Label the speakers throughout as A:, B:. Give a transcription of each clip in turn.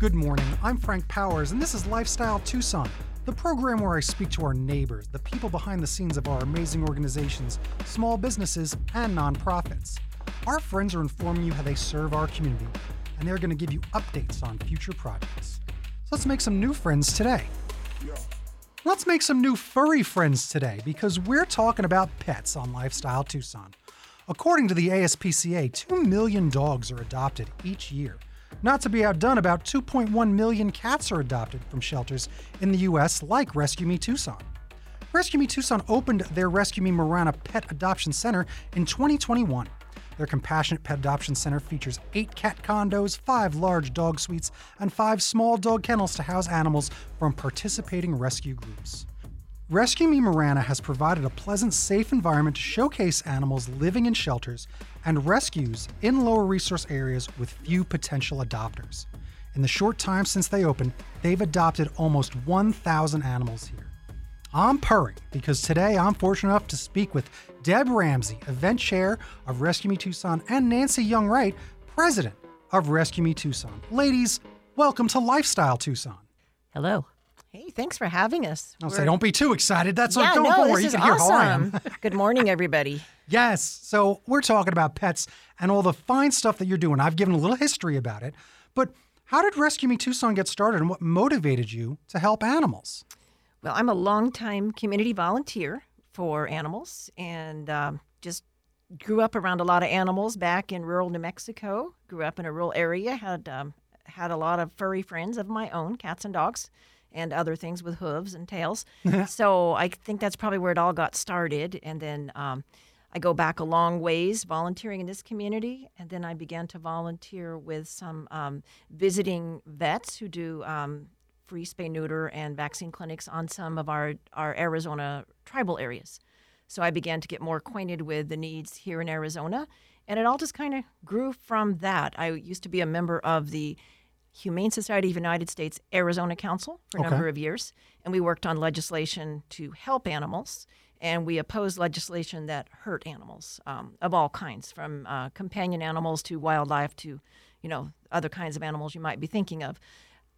A: Good morning. I'm Frank Powers, and this is Lifestyle Tucson, the program where I speak to our neighbors, the people behind the scenes of our amazing organizations, small businesses, and nonprofits. Our friends are informing you how they serve our community, and they're going to give you updates on future projects. So let's make some new friends today. Let's make some new furry friends today because we're talking about pets on Lifestyle Tucson. According to the ASPCA, 2 million dogs are adopted each year. Not to be outdone, about 2.1 million cats are adopted from shelters in the U.S., like Rescue Me Tucson. Rescue Me Tucson opened their Rescue Me Marana Pet Adoption Center in 2021. Their Compassionate Pet Adoption Center features eight cat condos, five large dog suites, and five small dog kennels to house animals from participating rescue groups. Rescue Me Marana has provided a pleasant, safe environment to showcase animals living in shelters and rescues in lower resource areas with few potential adopters. In the short time since they opened, they've adopted almost 1,000 animals here. I'm purring because today I'm fortunate enough to speak with Deb Ramsey, event chair of Rescue Me Tucson, and Nancy Young Wright, president of Rescue Me Tucson. Ladies, welcome to Lifestyle Tucson.
B: Hello.
C: Hey, thanks for having us.
A: I'll say, don't be too excited. That's
C: yeah,
A: don't,
C: no,
A: don't
C: this
A: worry. You
C: is
A: can hear how I am.
C: awesome. Good morning, everybody.
A: Yes. So we're talking about pets and all the fine stuff that you're doing. I've given a little history about it. But how did Rescue Me Tucson get started and what motivated you to help animals?
C: Well, I'm a longtime community volunteer for animals and um, just grew up around a lot of animals back in rural New Mexico. Grew up in a rural area, had um, had a lot of furry friends of my own, cats and dogs, and other things with hooves and tails. so I think that's probably where it all got started. And then um, I go back a long ways volunteering in this community, and then I began to volunteer with some um, visiting vets who do um, free spay neuter and vaccine clinics on some of our, our Arizona tribal areas. So I began to get more acquainted with the needs here in Arizona, and it all just kind of grew from that. I used to be a member of the Humane Society of United States Arizona Council for a
A: Okay.
C: number of years, and we worked on legislation to help animals, and we opposed legislation that hurt animals um, of all kinds, from uh, companion animals to wildlife to, you know, other kinds of animals you might be thinking of.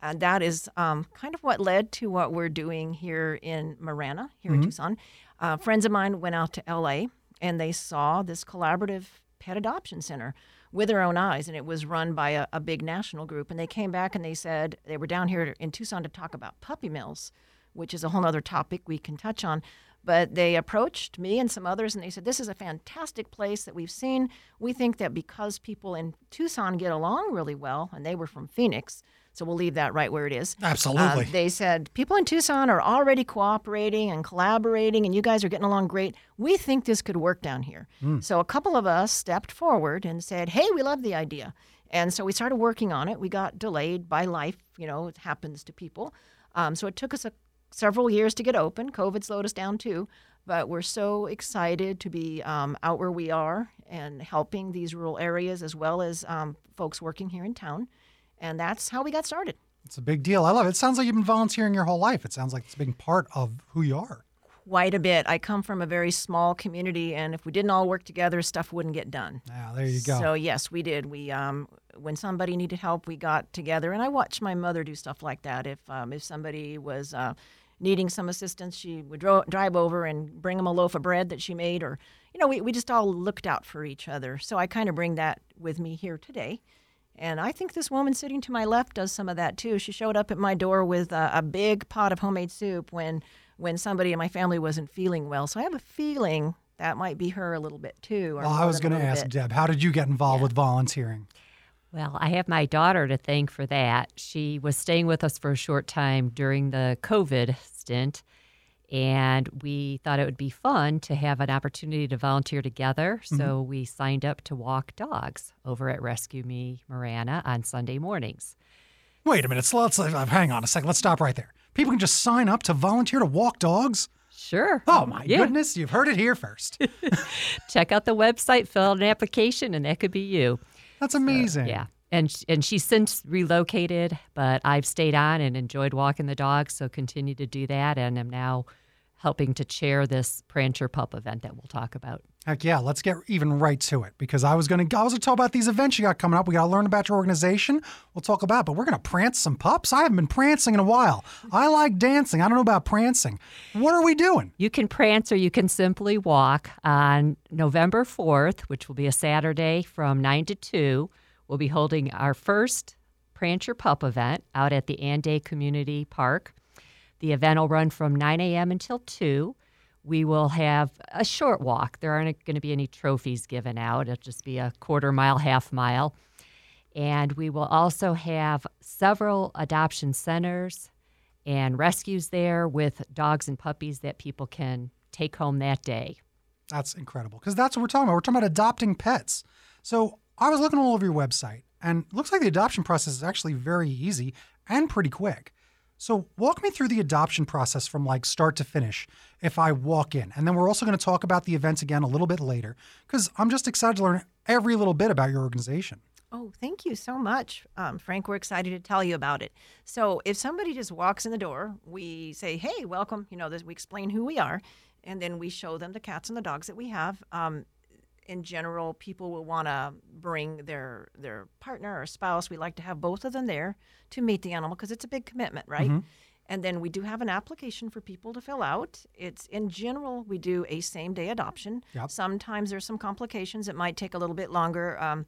C: And that is um, kind of what led to what we're doing here in Marana, here in Tucson. Uh, friends of mine went out to LA and they saw this collaborative pet adoption center with their own eyes, and it was run by a, a big national group. And they came back and they said they were down here in Tucson to talk about puppy mills, which is a whole other topic we can touch on. But they approached me and some others, and they said, This is a fantastic place that we've seen. We think that because people in Tucson get along really well, and they were from Phoenix, so we'll leave that right where it is.
A: Absolutely.
C: Uh, they said people in Tucson are already cooperating and collaborating, and you guys are getting along great. We think this could work down here. So a couple of us stepped forward and said, "Hey, we love the idea." And so we started working on it. We got delayed by life, you know, it happens to people. Um, so it took us a, several years to get open. COVID slowed us down too, but we're so excited to be um, out where we are and helping these rural areas as well as um, folks working here in town. And that's how we got started.
A: It's a big deal. I love it. It sounds like you've been volunteering your whole life. It sounds like it's a big part of who you are.
C: quite a bit. I come from a very small community, and if we didn't all work together, stuff wouldn't get done.
A: Yeah, there you go.
C: So yes, we did. We um, when somebody needed help, we got together, and I watched my mother do stuff like that. If um, if somebody was uh, needing some assistance, she would dro- drive over and bring them a loaf of bread that she made, or you know, we we just all looked out for each other. So I kind of bring that with me here today. And I think this woman sitting to my left does some of that too. She showed up at my door with a, a big pot of homemade soup when when somebody in my family wasn't feeling well. So I have a feeling that might be her a little bit too.
A: well, I was going to ask
C: bit.
A: Deb, how did you get involved with volunteering?
B: Well, I have my daughter to thank for that. She was staying with us for a short time during the COVID stint, and we thought it would be fun to have an opportunity to volunteer together. So we signed up to walk dogs over at Rescue Me Marana on Sunday mornings.
A: Wait a minute. So let's uh, hang on a second. Let's stop right there. People can just sign up to volunteer to walk dogs.
B: Sure.
A: Oh my
B: Yeah.
A: goodness, you've heard it here first.
B: Check out the website, fill out an application, and that could be you.
A: That's amazing.
B: Yeah. And and she's since relocated, but I've stayed on and enjoyed walking the dogs, so continue to do that and am now helping to chair this Prance Your Pup event that we'll talk about.
A: Heck yeah, let's get even right to it because I was going to I was going to talk about these events you got coming up. We got to learn about your organization. We'll talk about, it, but we're going to prance some pups. I haven't been prancing in a while. I like dancing. I don't know about prancing. What are we doing?
B: You can prance or you can simply walk on November 4th, which will be a Saturday from 9 to 2. We'll be holding our first Prance Your Pup event out at the Anday Community Park. The event will run from 9 a.m. until 2. We will have a short walk. There aren't going to be any trophies given out. It'll just be a quarter mile, half mile. And we will also have several adoption centers and rescues there with dogs and puppies that people can take home that day.
A: That's incredible because that's what we're talking about. We're talking about adopting pets. So I was looking all over your website and looks like the adoption process is actually very easy and pretty quick. So, walk me through the adoption process from like start to finish if I walk in. And then we're also going to talk about the events again a little bit later because I'm just excited to learn every little bit about your organization.
C: Oh, thank you so much, um, Frank. We're excited to tell you about it. So, if somebody just walks in the door, we say, "Hey, welcome." You know, we explain who we are, and then we show them the cats and the dogs that we have. Um, in general, people will want to bring their their partner or spouse. We like to have both of them there to meet the animal because it's a big commitment, right? Mm-hmm. And then we do have an application for people to fill out. It's in general we do a same day adoption. Yep. Sometimes there's some complications. It might take a little bit longer. Um,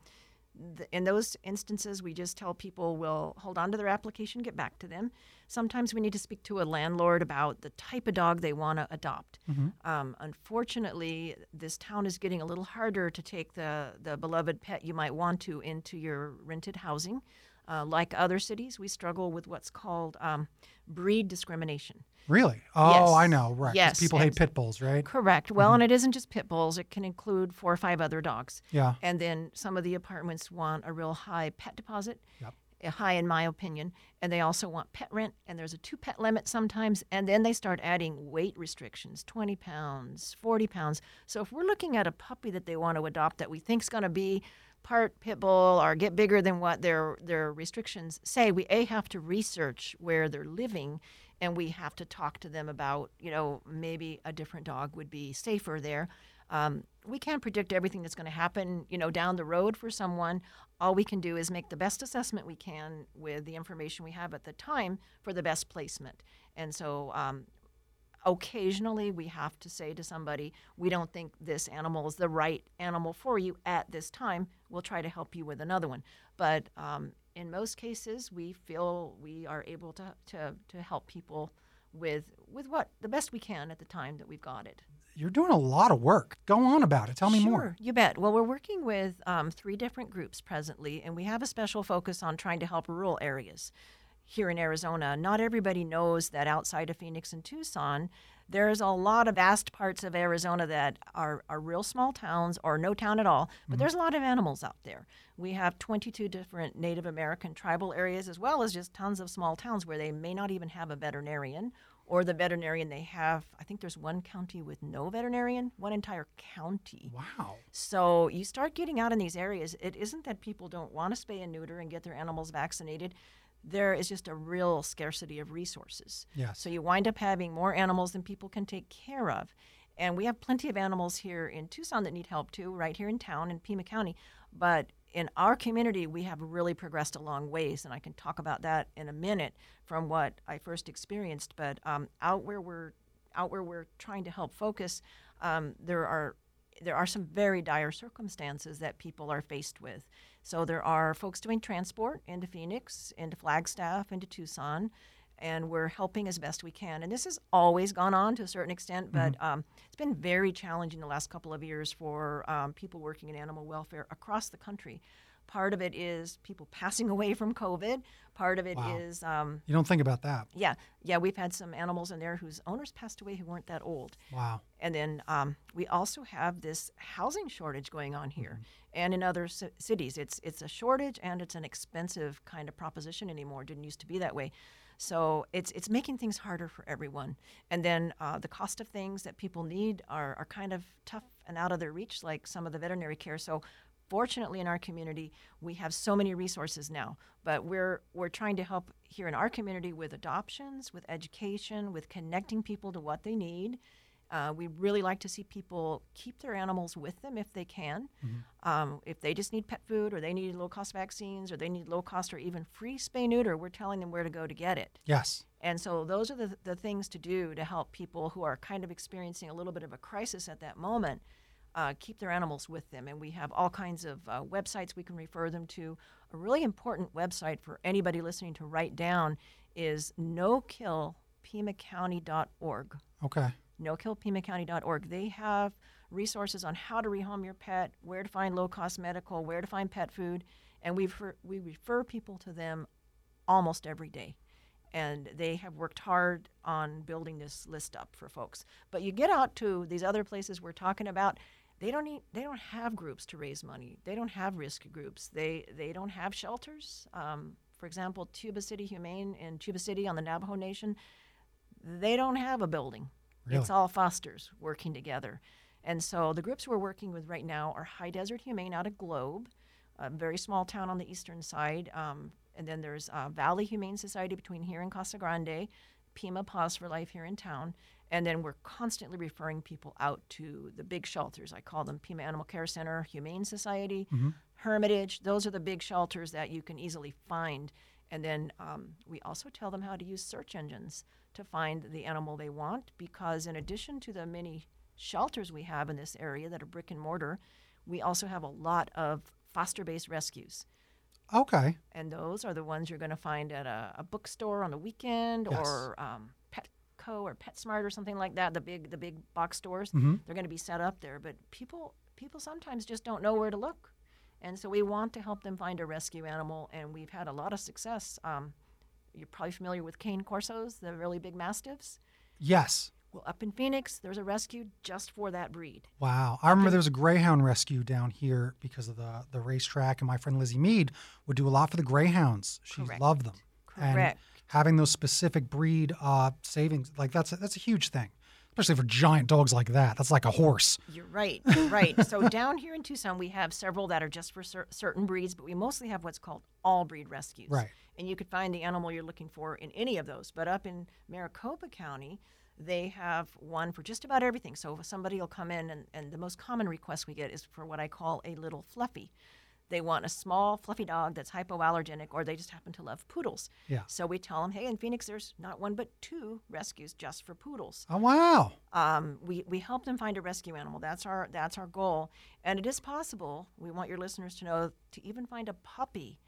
C: in those instances, we just tell people we'll hold on to their application, get back to them. Sometimes we need to speak to a landlord about the type of dog they want to adopt. Mm-hmm. Um, unfortunately, this town is getting a little harder to take the, the beloved pet you might want to into your rented housing. Uh, like other cities, we struggle with what's called um, breed discrimination.
A: Really? Oh, yes. I know. Right. Yes. People and hate pit bulls, right?
C: Correct. Well, mm-hmm. and it isn't just pit bulls. It can include four or five other dogs.
A: Yeah.
C: And then some of the apartments want a real high pet deposit. Yep. High in my opinion, and they also want pet rent, and there's a two pet limit sometimes, and then they start adding weight restrictions 20 pounds, 40 pounds. So, if we're looking at a puppy that they want to adopt that we think is going to be part pit bull or get bigger than what their their restrictions say, we a have to research where they're living and we have to talk to them about, you know, maybe a different dog would be safer there. Um, we can't predict everything that's going to happen, you know, down the road for someone. All we can do is make the best assessment we can with the information we have at the time for the best placement. And so, um, occasionally, we have to say to somebody, "We don't think this animal is the right animal for you at this time. We'll try to help you with another one." But um, in most cases, we feel we are able to, to, to help people with with what the best we can at the time that we've got it.
A: You're doing a lot of work. Go on about it. Tell me
C: sure,
A: more.
C: You bet. Well, we're working with um, three different groups presently, and we have a special focus on trying to help rural areas here in Arizona. Not everybody knows that outside of Phoenix and Tucson, there's a lot of vast parts of Arizona that are, are real small towns or no town at all, but mm-hmm. there's a lot of animals out there. We have 22 different Native American tribal areas as well as just tons of small towns where they may not even have a veterinarian or the veterinarian they have. I think there's one county with no veterinarian, one entire county.
A: Wow.
C: So you start getting out in these areas. It isn't that people don't want to spay and neuter and get their animals vaccinated there is just a real scarcity of resources.
A: Yes.
C: So you wind up having more animals than people can take care of. And we have plenty of animals here in Tucson that need help too, right here in town in Pima County. But in our community, we have really progressed a long ways, and I can talk about that in a minute from what I first experienced. But um, out where we're out where we're trying to help focus, um, there are there are some very dire circumstances that people are faced with. So there are folks doing transport into Phoenix, into Flagstaff, into Tucson, and we're helping as best we can. And this has always gone on to a certain extent, but mm-hmm. um, it's been very challenging the last couple of years for um, people working in animal welfare across the country. Part of it is people passing away from COVID. Part of it
A: wow.
C: is um,
A: you don't think about that.
C: Yeah, yeah. We've had some animals in there whose owners passed away who weren't that old.
A: Wow.
C: And then um, we also have this housing shortage going on here, mm-hmm. and in other c- cities. It's it's a shortage and it's an expensive kind of proposition anymore. It didn't used to be that way. So it's it's making things harder for everyone. And then uh, the cost of things that people need are, are kind of tough and out of their reach, like some of the veterinary care. So fortunately in our community we have so many resources now but we're we're trying to help here in our community with adoptions with education with connecting people to what they need Uh, we really like to see people keep their animals with them if they can. Um, if they just need pet food or they need low cost vaccines or they need low cost or even free spay neuter, we're telling them where to go to get it.
A: Yes.
C: And so those are the, the things to do to help people who are kind of experiencing a little bit of a crisis at that moment uh, keep their animals with them. And we have all kinds of uh, websites we can refer them to. A really important website for anybody listening to write down is nokillpimacounty.org.
A: Okay.
C: NoKillPimaCounty.org. They have resources on how to rehome your pet, where to find low cost medical, where to find pet food, and we refer, we refer people to them almost every day and they have worked hard on building this list up for folks. But you get out to these other places we're talking about, they don't need, they don't have groups to raise money. They don't have risk groups. They they don't have shelters. Um, for example, Tuba City Humane in Tuba City on the Navajo Nation, they don't have a building. It's all fosters working together. And so the groups we're working with right now are High Desert Humane out of Globe, a very small town on the eastern side. Um, and then there's uh, Valley Humane Society between here and Casa Grande, Pima Paws for Life here in town. And then we're constantly referring people out to the big shelters. I call them Pima Animal Care Center, Humane Society, Hermitage. Those are the big shelters that you can easily find. And then um, we also tell them how to use search engines to find the animal they want because, in addition to the many shelters we have in this area that are brick and mortar, we also have a lot of foster based rescues.
A: Okay.
C: And those are the ones you're going to find at a, a bookstore on the weekend
A: Yes.
C: or um, Petco or PetSmart or something like that. The big the big box stores.
A: Mm-hmm.
C: They're going to be set up there, but people people sometimes just don't know where to look, and so we want to help them find a rescue animal, and we've had a lot of success. Um, you're probably familiar with cane corsos, the really big mastiffs.
A: Yes.
C: Well, up in Phoenix, there's a rescue just for that breed.
A: Wow. I remember there was a greyhound rescue down here because of the the racetrack, and my friend Lizzie Mead would do a lot for the greyhounds. She
C: Correct.
A: loved them. And
C: Correct.
A: Having those specific breed uh, savings, like that's a, that's a huge thing, especially for giant dogs like that. That's like a horse.
C: You're right. You're right. So down here in Tucson, we have several that are just for cer- certain breeds, but we mostly have what's called all breed rescues.
A: Right.
C: And you could find the animal you're looking for in any of those. But up in Maricopa County, they have one for just about everything. So if somebody will come in, and, and the most common request we get is for what I call a little fluffy. They want a small, fluffy dog that's hypoallergenic, or they just happen to love poodles.
A: Yeah.
C: So we tell them, hey, in Phoenix, there's not one but two rescues just for poodles
A: Oh wow.
C: um, we, we help them find a rescue animal. That's our that's our goal, and it is possible. We want your listeners to know to even find a puppy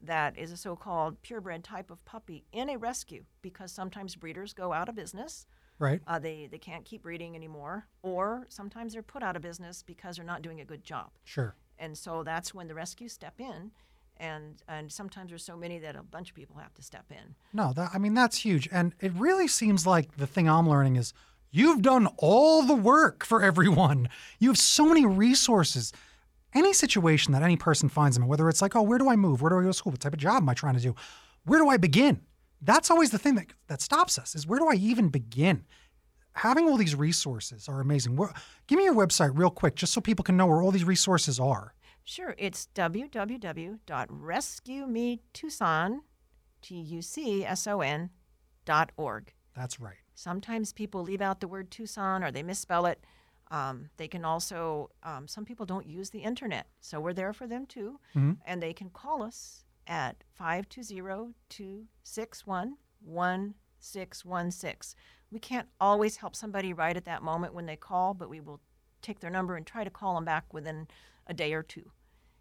C: that is a so-called purebred type of puppy in a rescue, because sometimes breeders go out of business.
A: Right.
C: Uh, they they can't keep breeding anymore, or sometimes they're put out of business because they're not doing a good job.
A: Sure.
C: And so that's when the rescues step in, and and sometimes there's so many that a bunch of people have to step in.
A: No, that I mean that's huge, and it really seems like the thing I'm learning is you've done all the work for everyone. You have so many resources. Any situation that any person finds them in, whether it's like, oh, where do I move? Where do I go to school? What type of job am I trying to do? Where do I begin? That's always the thing that that stops us is where do I even begin? Having all these resources are amazing. Give me your website real quick, just so people can know where all these resources are.
C: Sure, it's www.rescuemetucson, T-U-C-S-O-N, dot org.
A: That's right.
C: Sometimes people leave out the word Tucson or they misspell it. Um, they can also, um, some people don't use the internet, so we're there for them too. And they can call us at 520-261-1616. We can't always help somebody right at that moment when they call, but we will take their number and try to call them back within a day or two.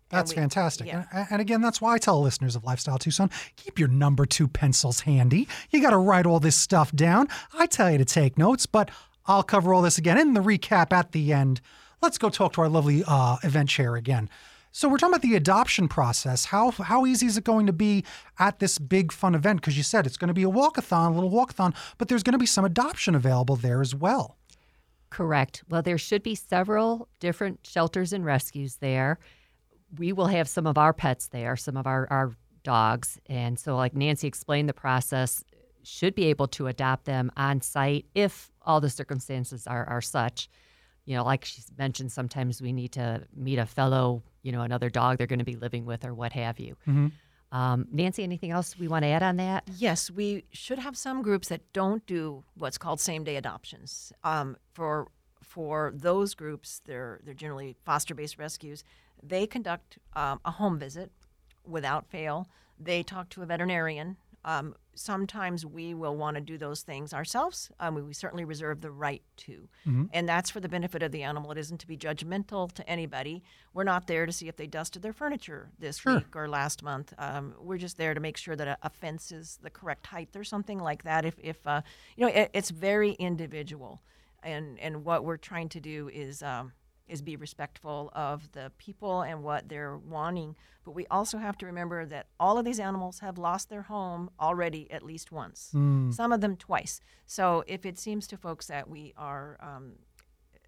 A: That's
C: we-
A: fantastic.
C: yeah.
A: And, and again, that's why I tell listeners of Lifestyle Tucson keep your number two pencils handy. You got to write all this stuff down. I tell you to take notes, but I'll cover all this again in the recap at the end. Let's go talk to our lovely uh, event chair again. So we're talking about the adoption process. How how easy is it going to be at this big fun event? Because you said it's going to be a walkathon, a little walkathon, but there's going to be some adoption available there as well.
B: Correct. Well, there should be several different shelters and rescues there. We will have some of our pets there, some of our, our dogs. And so, like Nancy explained, the process should be able to adopt them on site if all the circumstances are, are such. You know, like she mentioned, sometimes we need to meet a fellow, you know, another dog they're going to be living with or what have you. Um, Nancy, anything else we want to add on that?
C: Yes, we should have some groups that don't do what's called same day adoptions. Um, for for those groups, they're they're generally foster based rescues. They conduct um, a home visit without fail. They talk to a veterinarian. Um, sometimes we will want to do those things ourselves. Um, we certainly reserve the right to. And that's for the benefit of the animal. It isn't to be judgmental to anybody. We're not there to see if they dusted their furniture this week or last month. Um, we're just there to make sure that a, a fence is the correct height or something like that. If, if uh, you know, it, it's very individual. And, and what we're trying to do is um, is be respectful of the people and what they're wanting. But we also have to remember that all of these animals have lost their home already at least once, some of them twice. So if it seems to folks that we are um,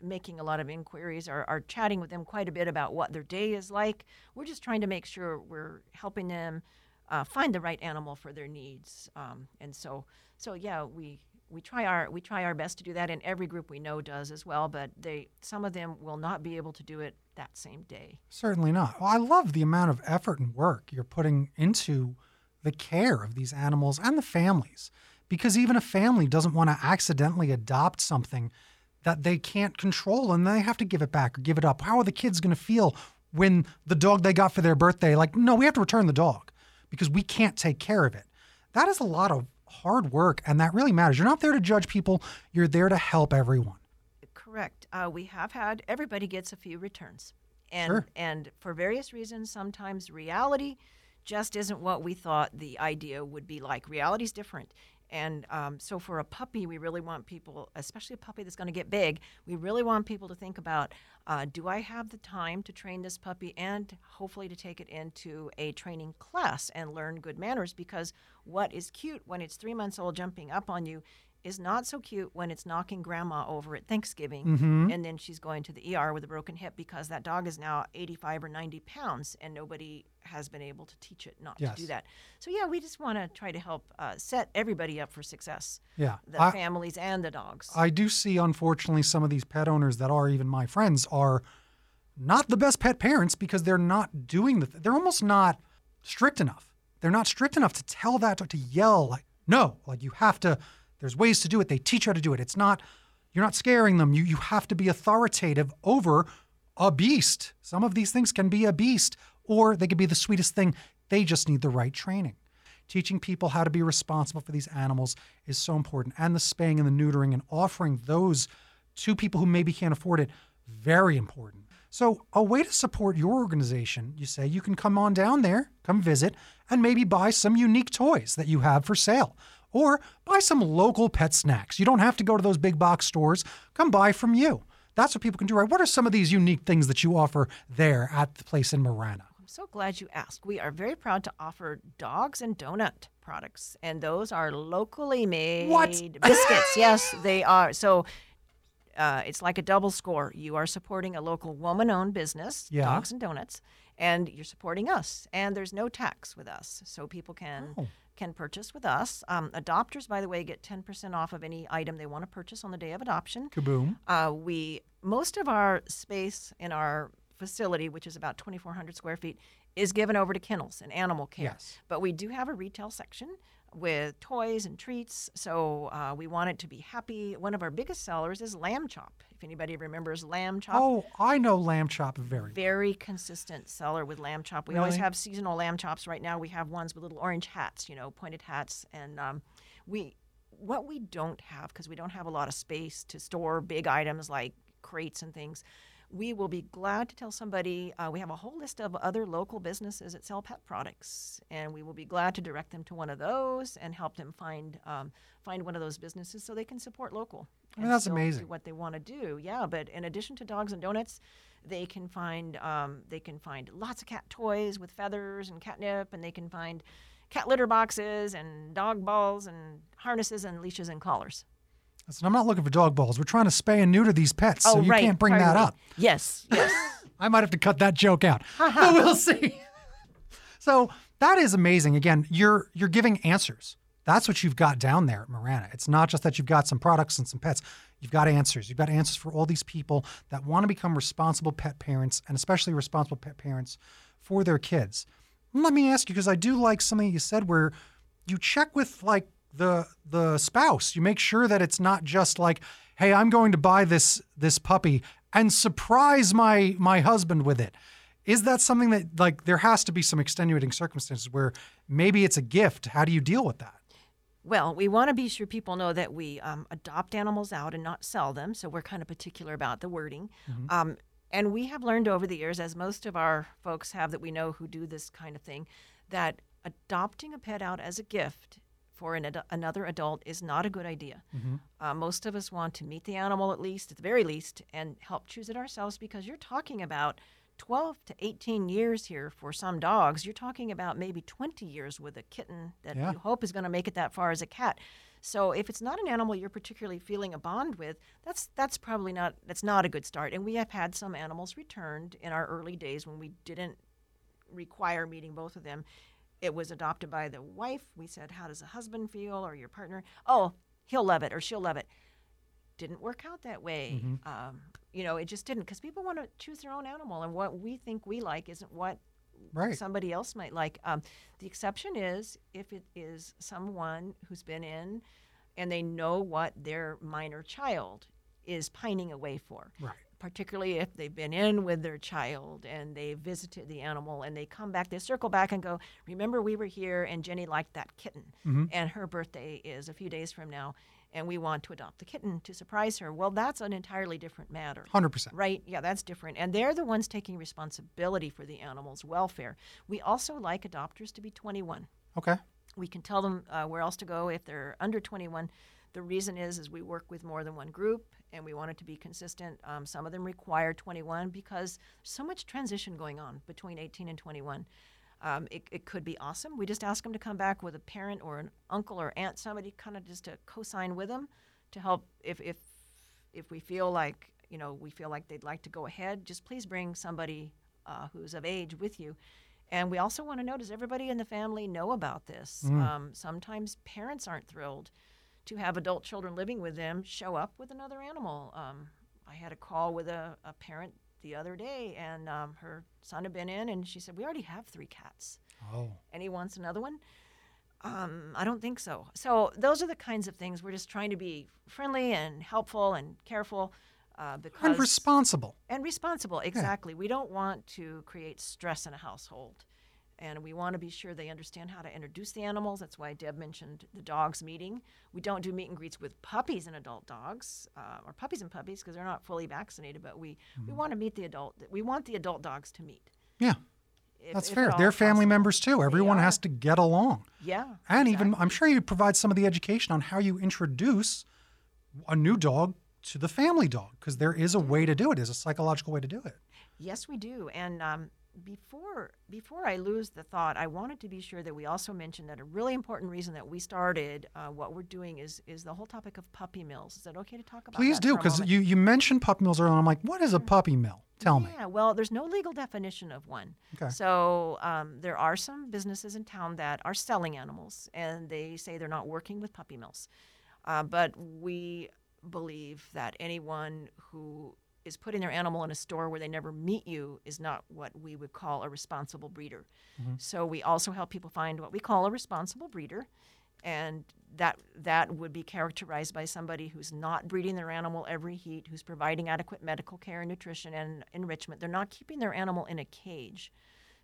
C: making a lot of inquiries or are chatting with them quite a bit about what their day is like, we're just trying to make sure we're helping them uh, find the right animal for their needs. Um, and so, so yeah, we we try our we try our best to do that, and every group we know does as well. But they some of them will not be able to do it that same day.
A: Certainly not. Well, I love the amount of effort and work you're putting into the care of these animals and the families. Because even a family doesn't want to accidentally adopt something that they can't control and they have to give it back or give it up. How are the kids going to feel when the dog they got for their birthday, like, no, we have to return the dog because we can't take care of it? That is a lot of hard work and that really matters. You're not there to judge people, you're there to help everyone.
C: Correct. Uh, we have had everybody gets a few returns, and
A: Sure.
C: and for various reasons, sometimes reality just isn't what we thought the idea would be like. Reality's different. And um, so, for a puppy, we really want people, especially a puppy that's going to get big, we really want people to think about uh, do I have the time to train this puppy and hopefully to take it into a training class and learn good manners? Because what is cute when it's three months old jumping up on you is not so cute when it's knocking grandma over at Thanksgiving and then she's going to the ER with a broken hip because that dog is now 85 or 90 pounds and nobody has been able to teach it not
A: Yes.
C: to do that. So, yeah, we just want to try to help uh, set everybody up for success
A: Yeah.
C: the
A: I-
C: families and the dogs.
A: I do see, unfortunately, some of these pet owners that are even my friends are not the best pet parents because they're not doing the. They're almost not strict enough. They're not strict enough to tell that dog to yell like no, like you have to. There's ways to do it. They teach you how to do it. It's not. You're not scaring them. You you have to be authoritative over a beast. Some of these things can be a beast, or they could be the sweetest thing. They just need the right training. Teaching people how to be responsible for these animals is so important. And the spaying and the neutering and offering those to people who maybe can't afford it, very important. So, a way to support your organization, you say you can come on down there, come visit, and maybe buy some unique toys that you have for sale. Or buy some local pet snacks. You don't have to go to those big box stores. Come buy from you. That's what people can do, right? What are some of these unique things that you offer there at the place in Marana?
C: I'm so glad you asked. We are very proud to offer dogs and donut products, and those are locally made
A: What?
C: biscuits. yes, they are. So uh, it's like a double score. You are supporting a local woman-owned business,
A: Yeah.
C: Dogs and Donuts, and you're supporting us. And there's no tax with us, so people can
A: Oh.
C: can purchase with us. Um, adopters, by the way, get 10% off of any item they want to purchase on the day of adoption.
A: Kaboom.
C: Uh, we most of our space in our facility, which is about 2,400 square feet, is given over to kennels and animal care.
A: Yes.
C: But we do have a retail section with toys and treats, so uh, we want it to be happy. One of our biggest sellers is lamb chop. If anybody remembers lamb chop,
A: Oh, I know lamb chop very.
C: very consistent seller with lamb chop. We always have seasonal lamb chops. Right now, we have ones with little orange hats, you know, pointed hats, and um, we what we don't have because we don't have a lot of space to store big items like crates and things. We will be glad to tell somebody uh, we have a whole list of other local businesses that sell pet products, and we will be glad to direct them to one of those and help them find um, find one of those businesses so they can support local.
A: I mean,
C: and
A: that's amazing.
C: What they want to do, yeah. But in addition to dogs and donuts, they can find um, they can find lots of cat toys with feathers and catnip, and they can find cat litter boxes and dog balls and harnesses and leashes and collars.
A: Listen, I'm not looking for dog balls. We're trying to spay and neuter these pets, so oh, you
C: Oh, right.
A: can't bring that up.
C: Yes, yes.
A: I might have to cut that joke out, but we'll see. so that is amazing. Again, you're you're giving answers. That's what you've got down there at Marana. It's not just that you've got some products and some pets. You've got answers. You've got answers for all these people that want to become responsible pet parents and especially responsible pet parents for their kids. Let me ask you because I do like something you said where you check with like the the spouse. You make sure that it's not just like, "Hey, I'm going to buy this this puppy and surprise my my husband with it. Is that something that like there has to be some extenuating circumstances where maybe it's a gift? How do you deal with that?
C: Well, we want to be sure people know that we um, adopt animals out and not sell them. So we're kind of particular about the wording. Um, and we have learned over the years, as most of our folks have that we know who do this kind of thing, that adopting a pet out as a gift for an ad- another adult is not a good idea. Uh, most of us want to meet the animal at least, at the very least, and help choose it ourselves because you're talking about 12 to 18 years here for some dogs. You're talking about maybe 20 years with a kitten that
A: Yeah.
C: you hope is going to make it that far as a cat. So if it's not an animal you're particularly feeling a bond with, that's that's probably not that's not a good start. And we have had some animals returned in our early days when we didn't require meeting both of them. It was adopted by the wife. We said, "How does the husband feel or your partner?" Oh, he'll love it or she'll love it. Didn't work out that way. Um, you know, it just didn't because people want to choose their own animal, and what we think we like isn't what
A: Right.
C: somebody else might like. Um, the exception is if it is someone who's been in and they know what their minor child is pining away for.
A: Right.
C: Particularly if they've been in with their child and they visited the animal and they come back, they circle back and go, Remember, we were here and Jenny liked that kitten. And her birthday is a few days from now, and we want to adopt the kitten to surprise her. Well, that's an entirely different matter.
A: 100%.
C: Right. Yeah, that's different. And they're the ones taking responsibility for the animal's welfare. We also like adopters to be 21.
A: Okay.
C: We can tell them uh, where else to go if they're under 21. The reason is is we work with more than one group and we want it to be consistent. Um, some of them require 21 because so much transition going on between 18 and 21. Um, it, it could be awesome. We just ask them to come back with a parent or an uncle or aunt, somebody kind of just to co-sign with them to help if, if if we feel like you know we feel like they'd like to go ahead just please bring somebody uh, who's of age with you and we also want to know does everybody in the family know about this um, sometimes parents aren't thrilled to have adult children living with them show up with another animal um, i had a call with a, a parent the other day and um, her son had been in and she said we already have three cats
A: Oh.
C: and he wants another one. Um, I don't think so. So those are the kinds of things we're just trying to be friendly and helpful and careful uh, because
A: And responsible.
C: and responsible. Exactly. We don't want to create stress in a household. And we want to be sure they understand how to introduce the animals. That's why Deb mentioned the dogs meeting. We don't do meet and greets with puppies and adult dogs, uh, or puppies and puppies, because they're not fully vaccinated. But we, we want to meet the adult. We want the adult dogs to meet.
A: Yeah.
C: if-
A: That's
C: if
A: fair. They're family
C: possible.
A: members too. Everyone has to get along.
C: Yeah.
A: And even, I'm sure you provide some of the education on how you introduce a new dog to the family dog because there is a way to do it. There's a psychological way to do it.
C: Yes, we do. And um, before before I lose the thought, I wanted to be sure that we also mentioned that a really important reason that we started uh, what we're doing is is the whole topic of puppy mills. Is that okay to talk about?
A: Please do because you, you mentioned puppy mills earlier. I'm like, what is a puppy mill? Tell me.
C: Yeah, well, there's no legal definition of one.
A: Okay.
C: So um, there are some businesses in town that are selling animals, and they say they're not working with puppy mills. Uh, but we believe that anyone who is putting their animal in a store where they never meet you is not what we would call a responsible breeder. Mm-hmm. So we also help people find what we call a responsible breeder, and that that would be characterized by somebody who's not breeding their animal every heat, who's providing adequate medical care, and nutrition, and enrichment. They're not keeping their animal in a cage.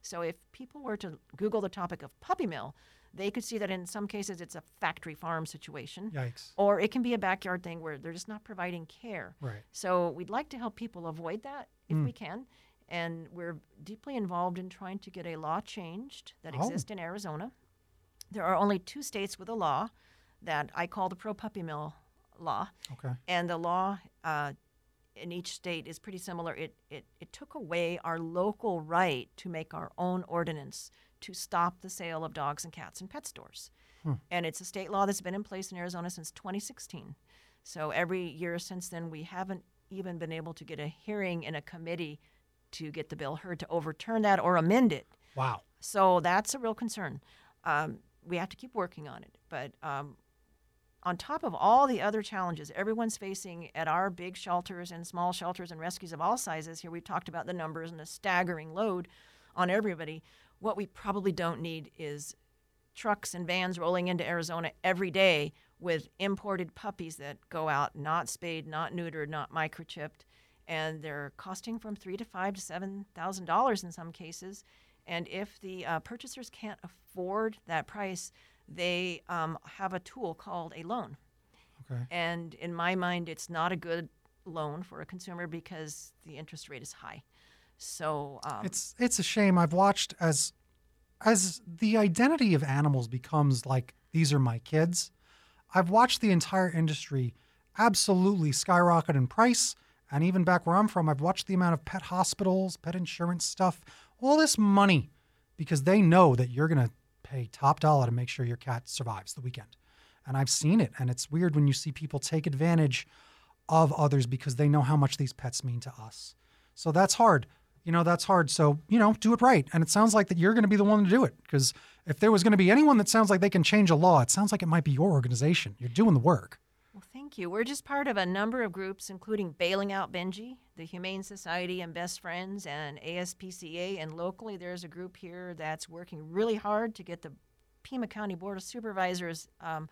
C: So if people were to Google the topic of puppy mill, they could see that in some cases it's a factory farm situation,
A: Yikes.
C: or it can be a backyard thing where they're just not providing care.
A: Right.
C: So we'd like to help people avoid that if we can. And we're deeply involved in trying to get a law changed that
A: Oh.
C: exists in Arizona. There are only two states with a law that I call the pro puppy mill law.
A: Okay.
C: And the law uh, in each state is pretty similar. It, it, it took away our local right to make our own ordinance to stop the sale of dogs and cats in pet stores. And it's a state law that's been in place in Arizona since 2016. So every year since then, we haven't even been able to get a hearing in a committee to get the bill heard to overturn that or amend it.
A: Wow.
C: So that's a real concern. Um, we have to keep working on it. But um, on top of all the other challenges everyone's facing at our big shelters and small shelters and rescues of all sizes, here we've talked about the numbers and the staggering load on everybody. What we probably don't need is trucks and vans rolling into Arizona every day with imported puppies that go out not spayed, not neutered, not microchipped, and they're costing from three to five to seven thousand dollars in some cases. And if the uh, purchasers can't afford that price, they um, have a tool called a loan.
A: Okay.
C: And in my mind, it's not a good loan for a consumer because the interest rate is high. So um,
A: It's it's a shame. I've watched as as the identity of animals becomes like these are my kids. I've watched the entire industry absolutely skyrocket in price. And even back where I'm from, I've watched the amount of pet hospitals, pet insurance stuff, all this money because they know that you're to pay top dollar to make sure your cat survives the weekend. And I've seen it. And it's weird when you see people take advantage of others because they know how much these pets mean to us. So that's hard. You know, that's hard. So, you know, do it right. And it sounds like that you're going to be the one to do it because if there was going to be anyone that sounds like they can change a law, it sounds like it might be your organization. You're doing the work.
C: Well, thank you. We're just part of a number of groups, including Bailing Out Benji, the Humane Society and Best Friends, and ASPCA. And locally, there's a group here that's working really hard to get the Pima County Board of Supervisors um,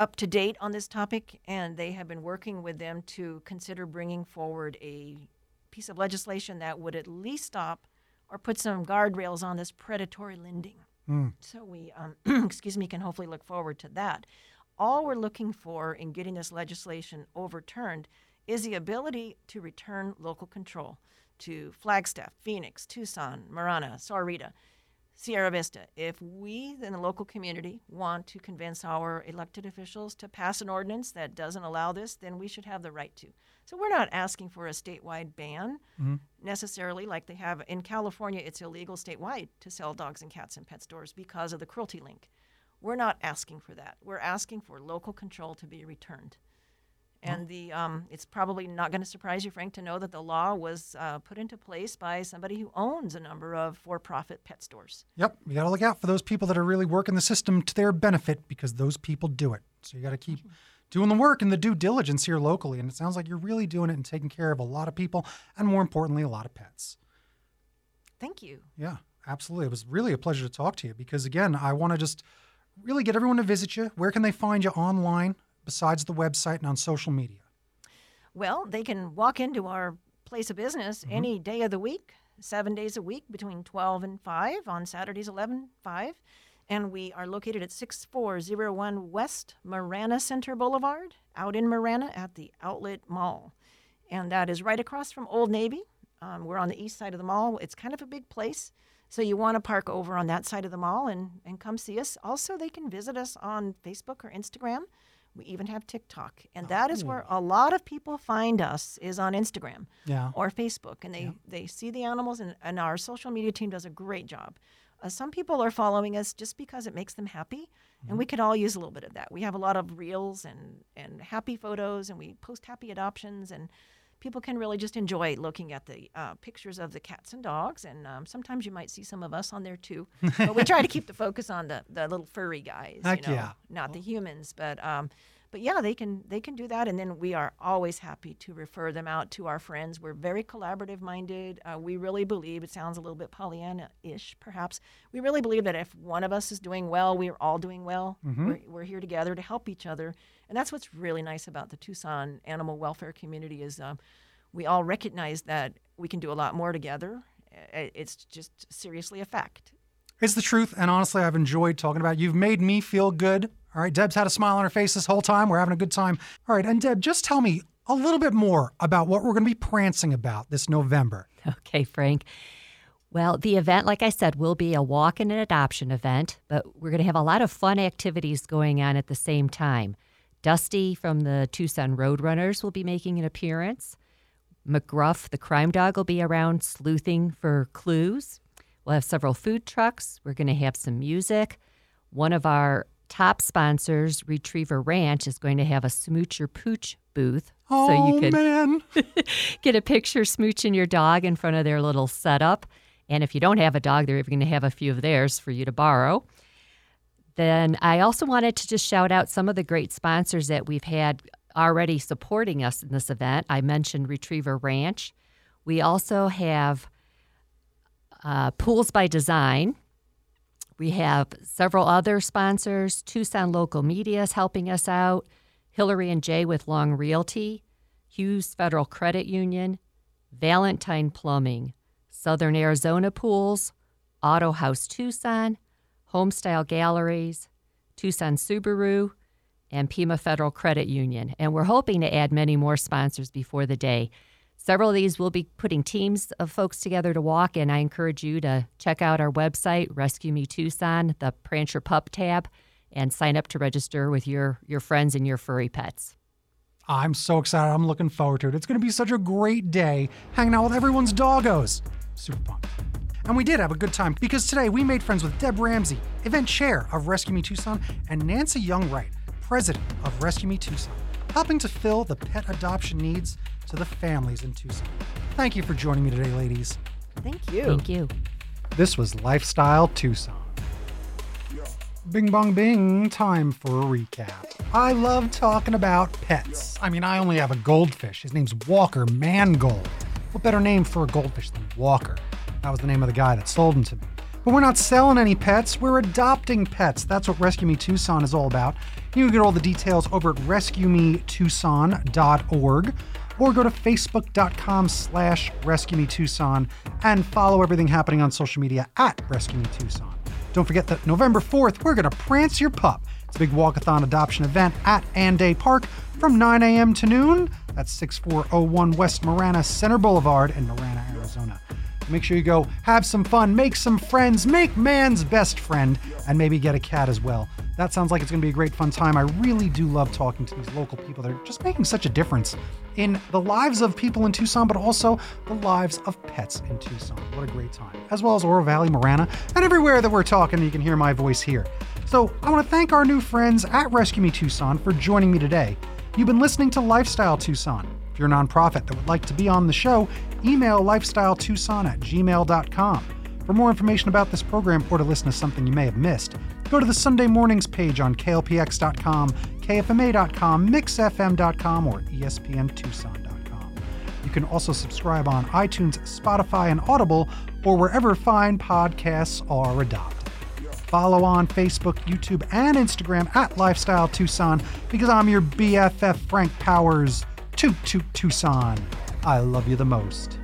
C: up to date on this topic. And they have been working with them to consider bringing forward a piece of legislation that would at least stop or put some guardrails on this predatory lending. So we, um, excuse me, can hopefully look forward to that. All we're looking for in getting this legislation overturned is the ability to return local control to Flagstaff, Phoenix, Tucson, Marana, Sahuarita, Sierra Vista. If we in the local community want to convince our elected officials to pass an ordinance that doesn't allow this, then we should have the right to. So we're not asking for a statewide ban mm-hmm. necessarily like they have in California. It's illegal statewide to sell dogs and cats in pet stores because of the cruelty link. We're not asking for that. We're asking for local control to be returned. And the um, it's probably not going to surprise you, Frank, to know that the law was uh, put into place by somebody who owns a number of for-profit pet stores.
A: Yep. You got to look out for those people that are really working the system to their benefit because those people do it. So you got to keep doing the work and the due diligence here locally. And it sounds like you're really doing it and taking care of a lot of people and more importantly, a lot of pets.
C: Thank you.
A: Yeah, absolutely. It was really a pleasure to talk to you because, again, I want to just really get everyone to visit you. Where can they find you online besides the website and on social media?
C: Well, they can walk into our place of business
A: Mm-hmm.
C: any day of the week, seven days a week between 12 and 5, on Saturdays 11, 5. And we are located at 6401 West Marana Center Boulevard, out in Marana at the Outlet Mall. And that is right across from Old Navy. Um, we're on the east side of the mall. It's kind of a big place. So you want to park over on that side of the mall and, and come see us. Also, they can visit us on Facebook or Instagram. We even have TikTok. And that is where a lot of people find us is on Instagram
A: Yeah.
C: or Facebook. And they, they see the animals, and, and our social media team does a great job. Uh, some people are following us just because it makes them happy, and we could all use a little bit of that. We have a lot of reels and, and happy photos, and we post happy adoptions, and people can really just enjoy looking at the uh, pictures of the cats and dogs. And um, sometimes you might see some of us on there too. but we try to keep the focus on the, the little furry guys,
A: Heck
C: you know,
A: yeah.
C: not the humans. But um, but yeah, they can they can do that, and then we are always happy to refer them out to our friends. We're very collaborative minded. Uh, we really believe it sounds a little bit Pollyanna-ish, perhaps. We really believe that if one of us is doing well, we are all doing well. We're, we're here together to help each other, and that's what's really nice about the Tucson animal welfare community is um, we all recognize that we can do a lot more together. It's just seriously a fact.
A: It's the truth, and honestly, I've enjoyed talking about it. You've made me feel good. All right, Deb's had a smile on her face this whole time. We're having a good time. All right, and Deb, just tell me a little bit more about what we're going to be prancing about this November.
B: Okay, Frank. Well, the event, like I said, will be a walk and an adoption event, but we're going to have a lot of fun activities going on at the same time. Dusty from the Tucson Roadrunners will be making an appearance. McGruff, the crime dog, will be around sleuthing for clues. We'll have several food trucks. We're going to have some music. One of our top sponsors, Retriever Ranch, is going to have a Smoocher Pooch booth.
A: Oh,
B: so you could
A: man.
B: get a picture smooching your dog in front of their little setup. And if you don't have a dog, they're even going to have a few of theirs for you to borrow. Then I also wanted to just shout out some of the great sponsors that we've had already supporting us in this event. I mentioned Retriever Ranch. We also have uh, Pools by Design. We have several other sponsors. Tucson Local Media is helping us out. Hillary and Jay with Long Realty, Hughes Federal Credit Union, Valentine Plumbing, Southern Arizona Pools, Auto House Tucson, Homestyle Galleries, Tucson Subaru, and Pima Federal Credit Union. And we're hoping to add many more sponsors before the day. Several of these will be putting teams of folks together to walk, and I encourage you to check out our website, Rescue Me Tucson, the Prance Your Pup tab, and sign up to register with your, your friends and your furry pets.
A: I'm so excited. I'm looking forward to it. It's going to be such a great day hanging out with everyone's doggos. Super pumped. And we did have a good time because today we made friends with Deb Ramsey, event chair of Rescue Me Tucson, and Nancy Young Wright, president of Rescue Me Tucson, helping to fill the pet adoption needs to the families in Tucson. Thank you for joining me today, ladies.
C: Thank you.
B: Thank you.
A: This was Lifestyle Tucson. Bing bong bing, time for a recap. I love talking about pets. I mean, I only have a goldfish. His name's Walker Mangold. What better name for a goldfish than Walker? That was the name of the guy that sold him to me. But we're not selling any pets, we're adopting pets. That's what Rescue Me Tucson is all about. You can get all the details over at rescuemetucson.org or go to facebook.com slash rescue me tucson and follow everything happening on social media at rescue me tucson don't forget that november 4th we're going to prance your pup. It's a big walkathon adoption event at anday park from 9 a.m to noon. That's 6401 west marana center boulevard in marana arizona make sure you go have some fun make some friends make man's best friend and maybe get a cat as well that sounds like it's going to be a great fun time. I really do love talking to these local people. They're just making such a difference in the lives of people in Tucson, but also the lives of pets in Tucson. What a great time. As well as Oro Valley, Marana, and everywhere that we're talking, you can hear my voice here. So I want to thank our new friends at Rescue Me Tucson for joining me today. You've been listening to Lifestyle Tucson. If you're a nonprofit that would like to be on the show, email lifestyletucson at gmail.com. For more information about this program or to listen to something you may have missed, go to the Sunday Mornings page on klpx.com, kfma.com, mixfm.com, or espntucson.com. You can also subscribe on iTunes, Spotify, and Audible, or wherever fine podcasts are adopted. Follow on Facebook, YouTube, and Instagram at Lifestyle Tucson because I'm your BFF Frank Powers. Toot Toot Tucson. I love you the most.